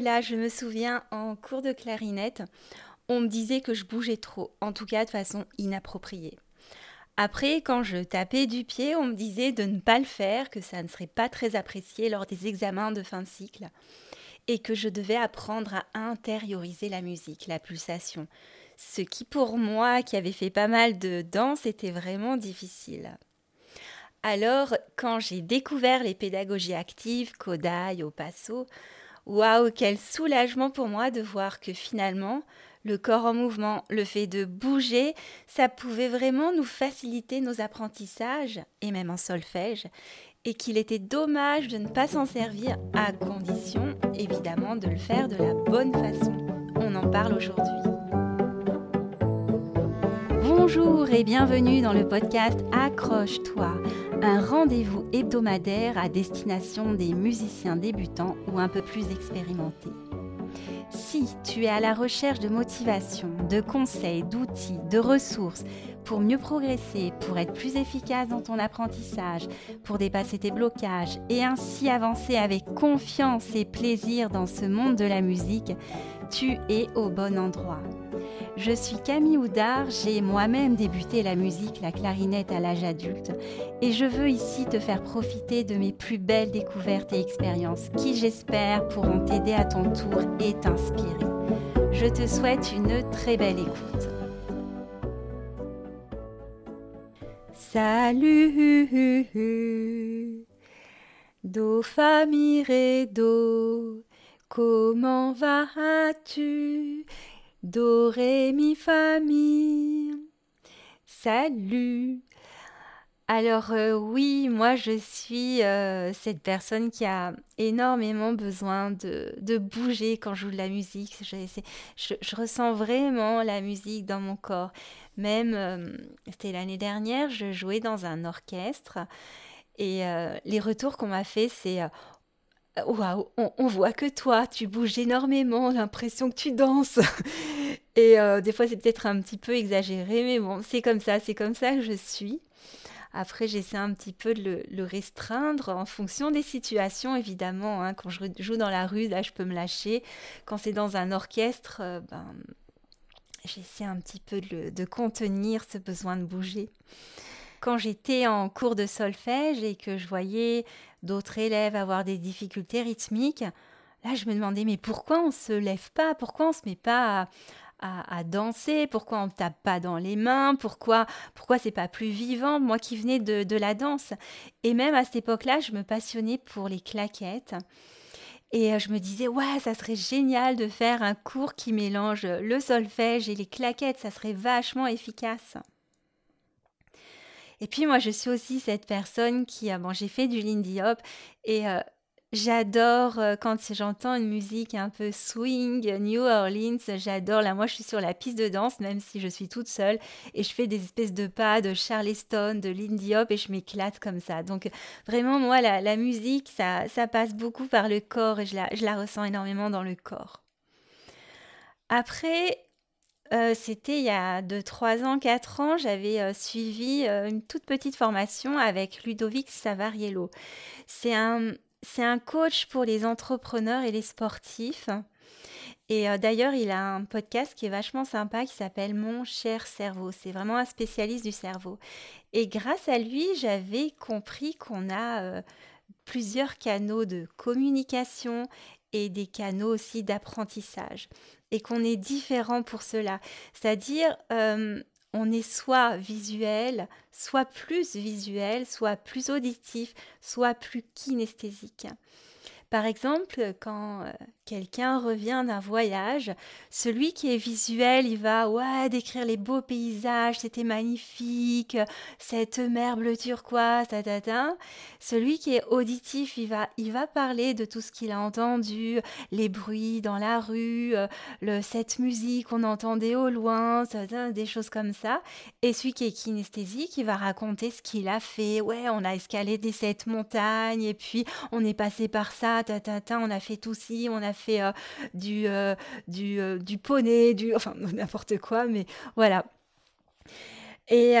niveau-là, je me souviens en cours de clarinette, on me disait que je bougeais trop, en tout cas de façon inappropriée. Après, quand je tapais du pied, on me disait de ne pas le faire, que ça ne serait pas très apprécié lors des examens de fin de cycle, et que je devais apprendre à intérioriser la musique, la pulsation, ce qui pour moi, qui avait fait pas mal de danse, était vraiment difficile. Alors, quand j'ai découvert les pédagogies actives, Kodai, Passo, waouh, quel soulagement pour moi de voir que finalement, le corps en mouvement, le fait de bouger, ça pouvait vraiment nous faciliter nos apprentissages, et même en solfège, et qu'il était dommage de ne pas s'en servir à condition, évidemment, de le faire de la bonne façon. On en parle aujourd'hui. Bonjour et bienvenue dans le podcast Accroche-toi, un rendez-vous hebdomadaire à destination des musiciens débutants ou un peu plus expérimentés. Si tu es à la recherche de motivation, de conseils, d'outils, de ressources pour mieux progresser, pour être plus efficace dans ton apprentissage, pour dépasser tes blocages et ainsi avancer avec confiance et plaisir dans ce monde de la musique, tu es au bon endroit. Je suis Camille Houdard, j'ai moi-même débuté la musique, la clarinette à l'âge adulte, et je veux ici te faire profiter de mes plus belles découvertes et expériences qui, j'espère, pourront t'aider à ton tour et t'inspirer. Je te souhaite une très belle écoute. Salut Do, Fa, Mi, Ré, Do, comment vas-tu? Do, Ré, Mi, Fa, Mi. Salut. Alors euh, oui, moi je suis euh, cette personne qui a énormément besoin de, bouger quand je joue de la musique. Je, ressens vraiment la musique dans mon corps. Même, euh, c'était l'année dernière, je jouais dans un orchestre et les retours qu'on m'a fait, c'est Waouh, on, voit que toi, tu bouges énormément, l'impression que tu danses. Et des fois, c'est peut-être un petit peu exagéré, mais bon, c'est comme ça, c'est comme ça que je suis. Après, j'essaie un petit peu de le, restreindre en fonction des situations, évidemment. Hein. Quand je joue dans la rue, là, je peux me lâcher. Quand c'est dans un orchestre, euh, ben, j'essaie un petit peu de, de, contenir ce besoin de bouger. Quand j'étais en cours de solfège et que je voyais d'autres élèves avoir des difficultés rythmiques, là, je me demandais, mais pourquoi on se lève pas? Pourquoi on se met pas à, danser Pourquoi on ne tape pas dans les mains Pourquoi pourquoi c'est pas plus vivant Moi qui venais de, de la danse. Et même à cette époque-là, je me passionnais pour les claquettes. Et euh, je me disais, ouais, ça serait génial de faire un cours qui mélange le solfège et les claquettes, ça serait vachement efficace. Et puis moi, je suis aussi cette personne qui, a bon, j'ai fait du Lindy Hop et euh, J'adore euh, quand j'entends une musique un peu swing, New Orleans, j'adore. Là, moi, je suis sur la piste de danse, même si je suis toute seule, et je fais des espèces de pas de Charleston, de Lindy Hop, et je m'éclate comme ça. Donc, vraiment, moi, la, musique, ça, passe beaucoup par le corps, et je la, je la ressens énormément dans le corps. Après, euh, c'était il y a 2, 3 ans, 4 ans, j'avais euh, suivi une toute petite formation avec Ludovic Savariello. C'est un c'est un coach pour les entrepreneurs et les sportifs. Et euh, d'ailleurs, il a un podcast qui est vachement sympa qui s'appelle Mon cher cerveau. C'est vraiment un spécialiste du cerveau. Et grâce à lui, j'avais compris qu'on a euh, plusieurs canaux de communication et des canaux aussi d'apprentissage. Et qu'on est différent pour cela. C'est-à-dire, euh, on est soit visuel, soit plus visuel, soit plus auditif, soit plus kinesthésique. Par exemple, quand euh, quelqu'un revient d'un voyage, celui qui est visuel, il va ouais, décrire les beaux paysages, c'était magnifique, cette mer bleu turquoise, ta, ta. Celui qui est auditif, il va, il va parler de tout ce qu'il a entendu, les bruits dans la rue, euh, le, cette musique qu'on entendait au loin, des choses comme ça. Et celui qui est kinesthésique, il va raconter ce qu'il a fait. Ouais, on a escaladé cette montagne et puis on est passé par ça on a fait tout ci, on a fait euh, du, euh, du, euh, du, poney, du, enfin n'importe quoi, mais voilà. Et,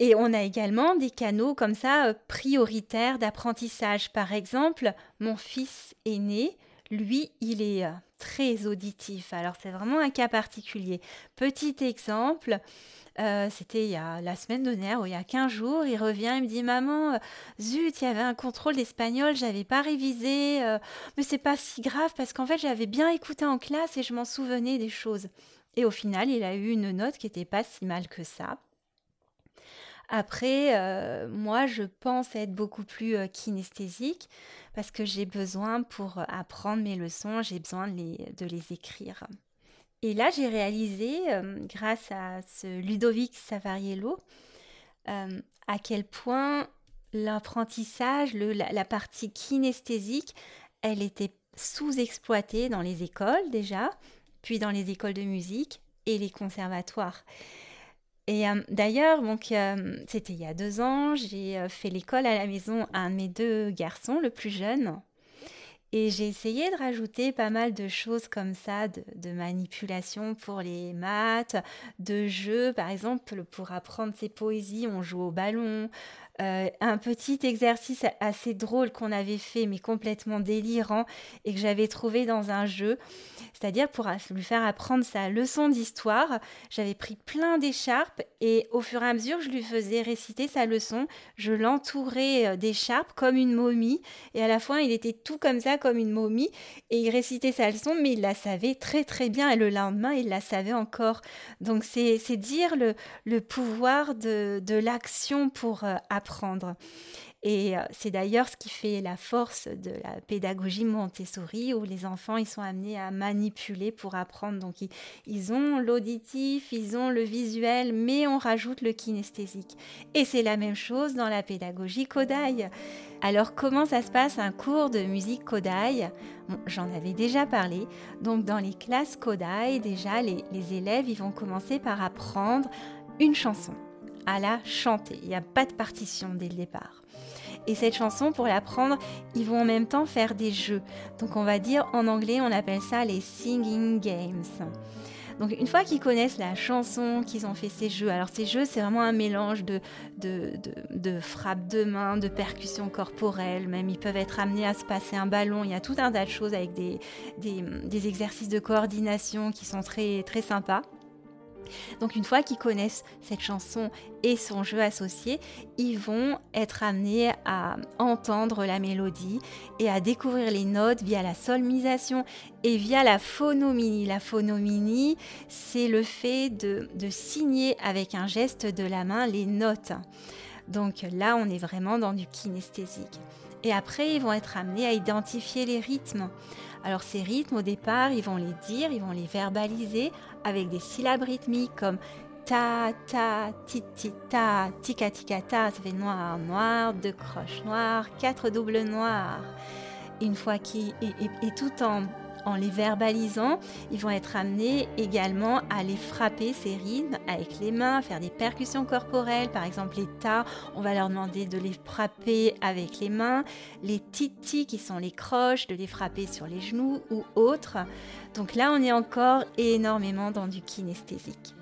et, on a également des canaux comme ça prioritaires d'apprentissage. Par exemple, mon fils aîné, lui, il est euh, très auditif. Alors c'est vraiment un cas particulier. Petit exemple, euh, c'était il y a la semaine dernière ou il y a 15 jours, il revient, il me dit Maman, euh, zut, il y avait un contrôle d'espagnol, j'avais pas révisé, mais c'est pas si grave parce qu'en fait j'avais bien écouté en classe et je m'en souvenais des choses. Et au final, il a eu une note qui n'était pas si mal que ça. Après, euh, moi, je pense être beaucoup plus euh, kinesthésique parce que j'ai besoin pour euh, apprendre mes leçons, j'ai besoin de les, écrire. Et là, j'ai réalisé, grâce à ce Ludovic Savariello, à quel point l'apprentissage, la, partie kinesthésique, elle était sous-exploitée dans les écoles déjà, puis dans les écoles de musique et les conservatoires. Et euh, d'ailleurs, donc euh, c'était il y a deux ans, j'ai euh, fait l'école à la maison à un de mes deux garçons, le plus jeune. Et j'ai essayé de rajouter pas mal de choses comme ça, de, de manipulation pour les maths, de jeux, par exemple, pour apprendre ses poésies, on joue au ballon, euh, un petit exercice assez drôle qu'on avait fait, mais complètement délirant, et que j'avais trouvé dans un jeu. C'est-à-dire pour lui faire apprendre sa leçon d'histoire, j'avais pris plein d'écharpes et au fur et à mesure, je lui faisais réciter sa leçon. Je l'entourais euh, d'écharpes comme une momie, et à la fin, il était tout comme ça, comme une momie, et il récitait sa leçon, mais il la savait très très bien, et le lendemain, il la savait encore. Donc c'est dire le, le pouvoir de, de l'action pour apprendre euh, Et euh, c'est d'ailleurs ce qui fait la force de la pédagogie Montessori, où les enfants ils sont amenés à manipuler pour apprendre. Donc ils, ont l'auditif, ils ont le visuel, mais on rajoute le kinesthésique. Et c'est la même chose dans la pédagogie Kodai. Alors comment ça se passe un cours de musique Kodai? J'en avais déjà parlé. Donc dans les classes Kodai, déjà les, les élèves ils vont commencer par apprendre une chanson à la chanter. Il n'y a pas de partition dès le départ. Et cette chanson, pour l'apprendre, ils vont en même temps faire des jeux. Donc on va dire en anglais, on appelle ça les singing games. Donc une fois qu'ils connaissent la chanson, qu'ils ont fait ces jeux, alors ces jeux c'est vraiment un mélange de, de, de, frappes de main, de percussions corporelles, même ils peuvent être amenés à se passer un ballon, il y a tout un tas de choses avec des, des, des exercices de coordination qui sont très, très sympas. Donc une fois qu'ils connaissent cette chanson et son jeu associé, ils vont être amenés à entendre la mélodie et à découvrir les notes via la solmisation et via la phonomini. La phonomini, c'est le fait de signer avec un geste de la main les notes. Donc là, on est vraiment dans du kinesthésique. Et après, ils vont être amenés à identifier les rythmes. Alors ces rythmes, au départ, ils vont les dire, ils vont les verbaliser avec des syllabes rythmiques comme ta, ta, ti, ti, ta, tika, tika, ta, ça fait noir, noir, deux croches noires, quatre doubles noirs. Une fois qu'ils, et tout en en les verbalisant, ils vont être amenés également à les frapper, ces rythmes, avec les mains, faire des percussions corporelles. Par exemple, les tas, on va leur demander de les frapper avec les mains. Les titis, qui sont les croches, de les frapper sur les genoux ou autres. Donc là, on est encore énormément dans du kinesthésique.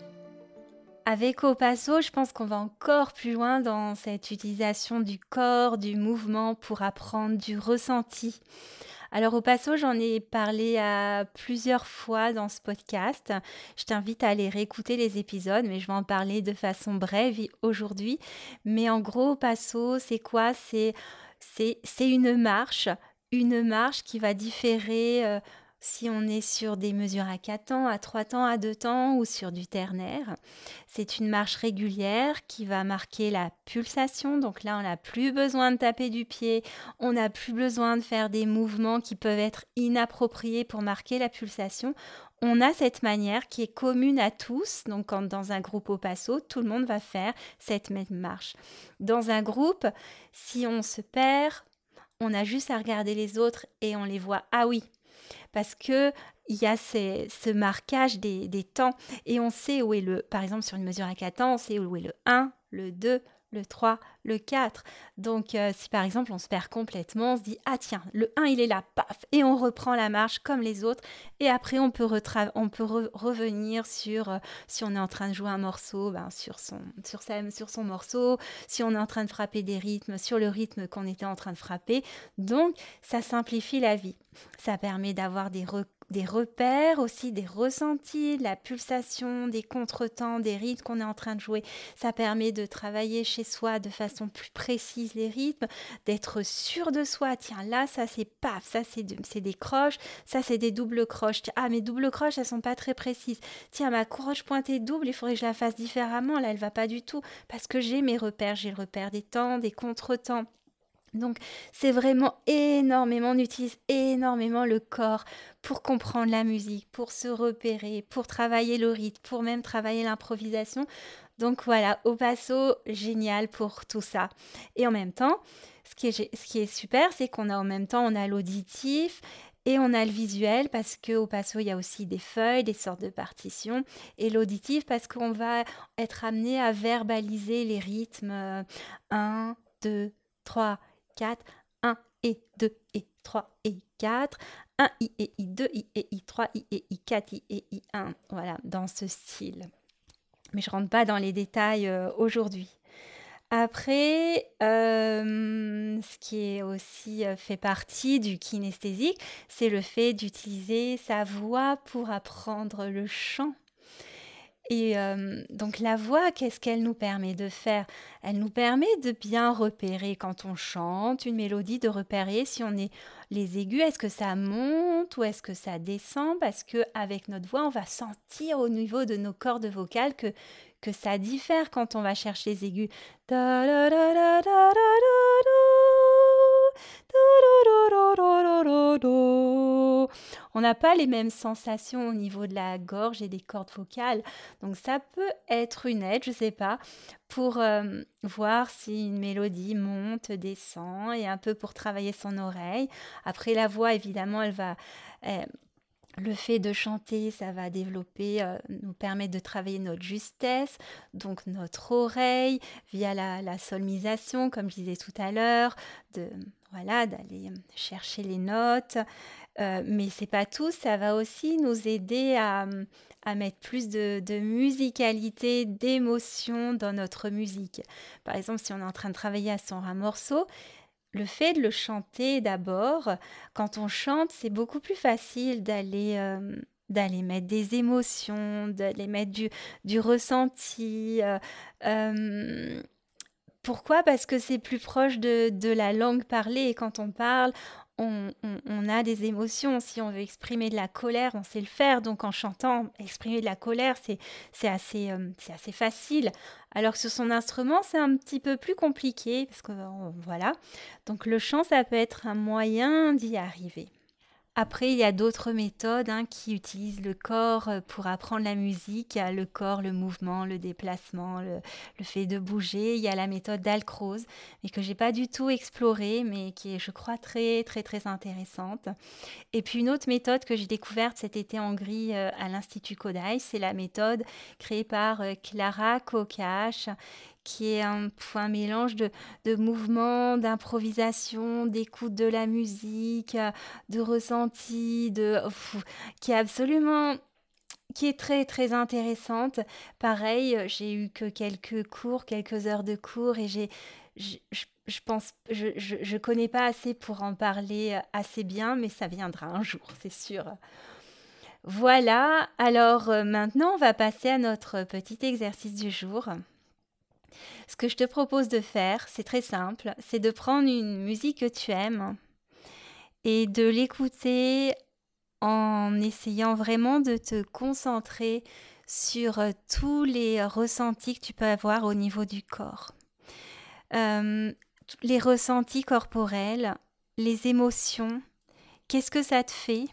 Avec Opasso, je pense qu'on va encore plus loin dans cette utilisation du corps, du mouvement pour apprendre du ressenti. Alors au passo, j'en ai parlé à plusieurs fois dans ce podcast. Je t'invite à aller réécouter les épisodes, mais je vais en parler de façon brève aujourd'hui. Mais en gros, au passo, c'est quoi? C'est une marche, une marche qui va différer euh, si on est sur des mesures à 4 temps, à 3 temps, à 2 temps ou sur du ternaire. C'est une marche régulière qui va marquer la pulsation. Donc là, on n'a plus besoin de taper du pied, on n'a plus besoin de faire des mouvements qui peuvent être inappropriés pour marquer la pulsation. On a cette manière qui est commune à tous. Donc quand dans un groupe au passo, tout le monde va faire cette même marche. Dans un groupe, si on se perd, on a juste à regarder les autres et on les voit. Ah oui, parce que il y a ce marquage des, temps. Et on sait où est le, par exemple sur une mesure à 4 temps, on sait où est le 1, le 2, le 3, le 4. Donc, euh, si par exemple on se perd complètement, on se dit Ah, tiens, le 1 il est là, paf, et on reprend la marche comme les autres. Et après, on peut, on peut revenir sur euh, si on est en train de jouer un morceau, ben, sur, son, sur, sur son morceau, si on est en train de frapper des rythmes, sur le rythme qu'on était en train de frapper. Donc, ça simplifie la vie. Ça permet d'avoir des des repères aussi, des ressentis, de la pulsation, des contretemps, des rythmes qu'on est en train de jouer. Ça permet de travailler chez soi de façon plus précise les rythmes, d'être sûr de soi. Tiens, là, ça c'est paf, ça c'est des croches, ça c'est des doubles croches. Ah, mes doubles croches, elles sont pas très précises. Tiens, ma croche pointée double, il faudrait que je la fasse différemment. Là, elle va pas du tout parce que j'ai mes repères. J'ai le repère des temps, des contretemps. Donc c'est vraiment énormément, on utilise énormément le corps pour comprendre la musique, pour se repérer, pour travailler le rythme, pour même travailler l'improvisation. Donc voilà, au passo, génial pour tout ça. Et en même temps, ce qui est, ce qui est super, c'est qu'on a en même temps, on a l'auditif et on a le visuel parce que au passo, il y a aussi des feuilles, des sortes de partitions. Et l'auditif parce qu'on va être amené à verbaliser les rythmes 1, 2, 3, 4, 1 et 2 et 3 et 4, 1 I et I2, I et I3, I et I4, I et I1. Voilà, dans ce style. Mais je rentre pas dans les détails euh, aujourd'hui. Après, euh, ce qui est aussi euh, fait partie du kinesthésique, c'est le fait d'utiliser sa voix pour apprendre le chant. Et donc la voix, qu'est-ce qu'elle nous permet de faire? Elle nous permet de bien repérer quand on chante une mélodie, de repérer si on est les aigus, est-ce que ça monte ou est-ce que ça descend? Parce que avec notre voix, on va sentir au niveau de nos cordes vocales que que ça diffère quand on va chercher les aigus. On n'a pas les mêmes sensations au niveau de la gorge et des cordes vocales. Donc ça peut être une aide, je ne sais pas, pour euh, voir si une mélodie monte, descend et un peu pour travailler son oreille. Après la voix, évidemment, elle va... Le fait de chanter, ça va développer, euh, nous permettre de travailler notre justesse, donc notre oreille via la, la solmisation, comme je disais tout à l'heure, de voilà, d'aller chercher les notes. Euh, mais c'est pas tout, ça va aussi nous aider à, mettre plus de, musicalité, d'émotion dans notre musique. Par exemple, si on est en train de travailler à son un morceau, le fait de le chanter d'abord, quand on chante, c'est beaucoup plus facile d'aller euh, d'aller mettre des émotions, d'aller mettre du, ressenti. Euh, pourquoi? Parce que c'est plus proche de, de, la langue parlée et quand on parle, on, on, a des émotions. Si on veut exprimer de la colère, on sait le faire. Donc en chantant, exprimer de la colère, c'est assez, euh, assez facile. Alors que sur son instrument, c'est un petit peu plus compliqué. Parce que voilà. Donc le chant, ça peut être un moyen d'y arriver. Après, il y a d'autres méthodes hein, qui utilisent le corps euh, pour apprendre la musique. le corps, le mouvement, le déplacement, le, fait de bouger. Il y a la méthode d'Alcrose, mais que j'ai pas du tout explorée, mais qui est, je crois, très, très, très intéressante. Et puis une autre méthode que j'ai découverte cet été en gris euh, à l'Institut Kodai, c'est la méthode créée par euh, Clara Kokash qui est un, mélange de, mouvements, d'improvisation, d'écoute de la musique, de ressenti, de, qui est absolument qui est très très intéressante. Pareil, j'ai eu que quelques cours, quelques heures de cours et j'ai je, je, pense je, connais pas assez pour en parler assez bien, mais ça viendra un jour, c'est sûr. Voilà, alors euh, maintenant on va passer à notre petit exercice du jour. Ce que je te propose de faire, c'est très simple, c'est de prendre une musique que tu aimes et de l'écouter en essayant vraiment de te concentrer sur euh, tous les ressentis que tu peux avoir au niveau du corps. Euh, les ressentis corporels, les émotions, qu'est-ce que ça te fait?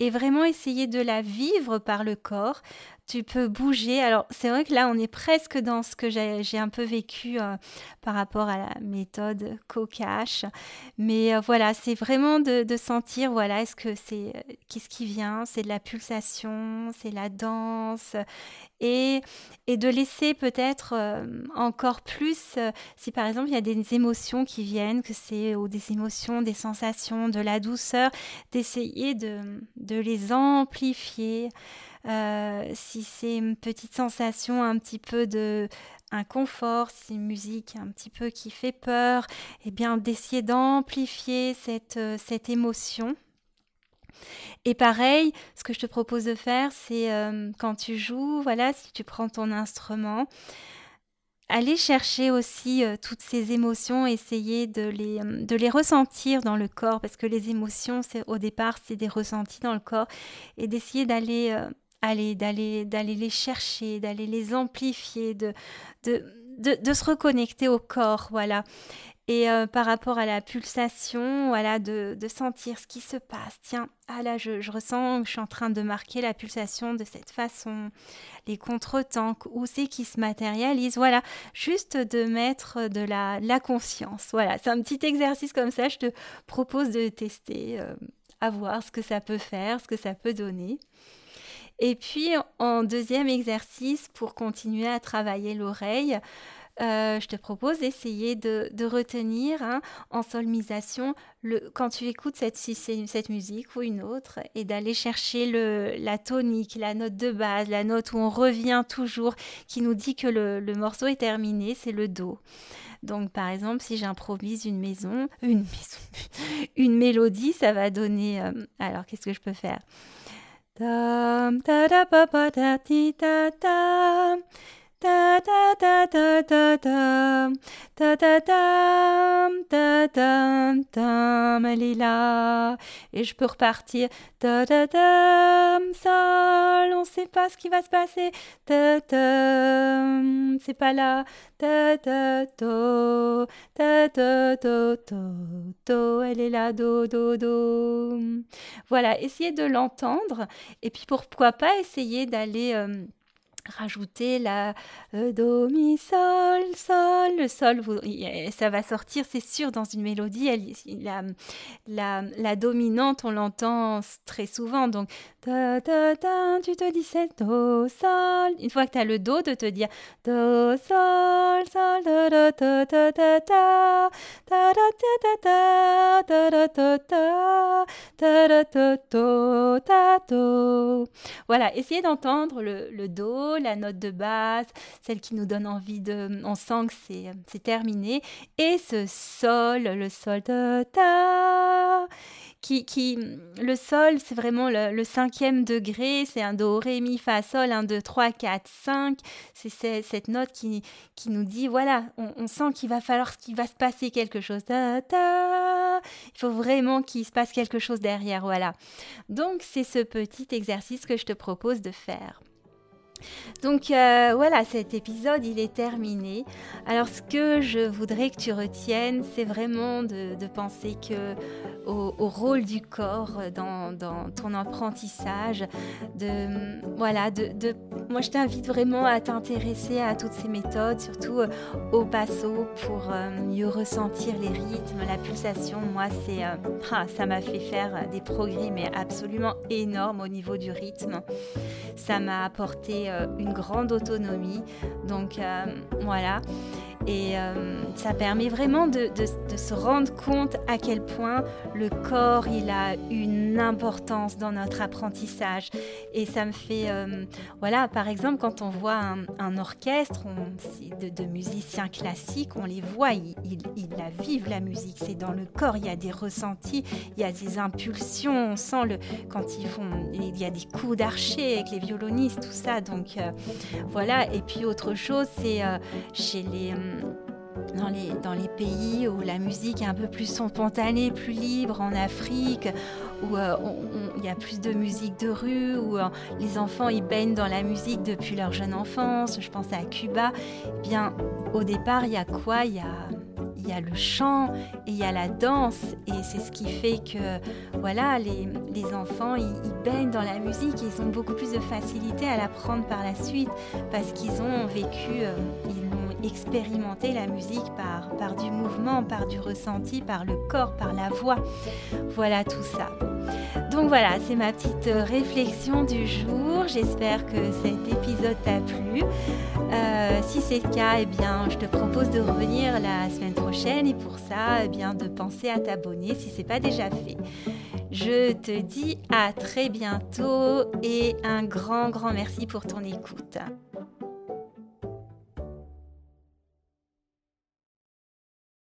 Et vraiment essayer de la vivre par le corps tu peux bouger. Alors, c'est vrai que là, on est presque dans ce que j'ai un peu vécu euh, par rapport à la méthode Kokash. Mais euh, voilà, c'est vraiment de, sentir, voilà, est-ce que c'est, euh, qu'est-ce qui vient? C'est de la pulsation, c'est la danse. Et, et de laisser peut-être encore plus, si par exemple il y a des émotions qui viennent, que c'est ou des émotions, des sensations, de la douceur, d'essayer de, de les amplifier. Euh, si c'est une petite sensation un petit peu de inconfort, si une musique un petit peu qui fait peur, eh bien d'essayer d'amplifier cette, euh, cette émotion. Et pareil, ce que je te propose de faire, c'est euh, quand tu joues, voilà, si tu prends ton instrument, aller chercher aussi toutes ces émotions, essayer de les, de les ressentir dans le corps, parce que les émotions, c'est au départ, c'est des ressentis dans le corps, et d'essayer d'aller aller, d'aller, d'aller les chercher, d'aller les amplifier, de, de, de, se reconnecter au corps, voilà. Et euh, par rapport à la pulsation, voilà, de, de, sentir ce qui se passe. Tiens, ah là, je, je, ressens je suis en train de marquer la pulsation de cette façon. Les contretemps, où c'est qui se matérialise. Voilà, juste de mettre de la, la conscience. Voilà, c'est un petit exercice comme ça. Je te propose de tester, euh, à voir ce que ça peut faire, ce que ça peut donner. Et puis en deuxième exercice, pour continuer à travailler l'oreille, euh, je te propose d'essayer de, retenir hein, en solmisation le, quand tu écoutes cette, musique ou une autre et d'aller chercher la tonique, la note de base, la note où on revient toujours, qui nous dit que le, morceau est terminé, c'est le Do. Donc par exemple, si j'improvise une maison, une maison, une mélodie, ça va donner. Euh, alors qu'est-ce que je peux faire? dum da da ba ba da ti da dum. Da da da da da da da da da elle est là et je peux repartir. Da da da sol on sait pas ce qui va se passer. Da da c'est pas là. Da da do da da do do do elle est là do do do. Voilà essayez de l'entendre. Et puis pourquoi pas essayer d'aller rajouter la euh, do mi sol sol le sol ça va sortir c'est sûr dans une mélodie la, dominante on l'entend très souvent donc tu te dis c'est do sol une fois que tu as le do de te dire do sol sol da da ta ta ta ta ta ta ta ta ta ta ta voilà essayez d'entendre le, le do la note de basse, celle qui nous donne envie de... On sent que c'est terminé. Et ce sol, le sol de ta... Qui, qui, le sol, c'est vraiment le, cinquième degré, c'est un do, ré, mi, fa, sol, 1, 2, 3, 4, 5. C'est cette note qui, qui nous dit, voilà, on, sent qu'il va falloir qu'il va se passer quelque chose. Ta, ta. Il faut vraiment qu'il se passe quelque chose derrière, voilà. Donc, c'est ce petit exercice que je te propose de faire. Donc euh, voilà, cet épisode, il est terminé. Alors ce que je voudrais que tu retiennes, c'est vraiment de, penser que au, rôle du corps dans, ton apprentissage, de voilà, de, moi je t'invite vraiment à t'intéresser à toutes ces méthodes, surtout euh, au basso pour euh, mieux ressentir les rythmes, la pulsation. Moi, c'est ah, ça m'a fait faire des progrès mais absolument énormes au niveau du rythme. Ça m'a apporté euh, une grande autonomie. Donc euh, voilà. Et euh, ça permet vraiment de, se rendre compte à quel point le corps, il a une importance dans notre apprentissage. Et ça me fait, voilà, par exemple, quand on voit un, orchestre de, musiciens classiques, on les voit, ils, la vivent, la musique. C'est dans le corps, il y a des ressentis, il y a des impulsions, on sent le, quand ils font, il y a des coups d'archer avec les violonistes, tout ça. Donc, euh, voilà, et puis autre chose, c'est euh, chez les... Euh, dans les, dans les, pays où la musique est un peu plus spontanée, plus libre, en Afrique, où il y a plus de musique de rue, où les enfants ils baignent dans la musique depuis leur jeune enfance, je pense à Cuba, eh bien au départ il y a quoi? Il y a il y a le chant et il y a la danse. Et c'est ce qui fait que voilà, les, enfants, ils, baignent dans la musique et ils ont beaucoup plus de facilité à l'apprendre par la suite parce qu'ils ont vécu, euh, ils ont expérimenté la musique par, par du mouvement, par du ressenti, par le corps, par la voix. Voilà tout ça. Donc voilà, c'est ma petite réflexion du jour. J'espère que cet épisode t'a plu. Euh, si c'est le cas, eh bien, je te propose de revenir la semaine prochaine et pour ça, eh bien, de penser à t'abonner si ce n'est pas déjà fait. Je te dis à très bientôt et un grand, grand merci pour ton écoute.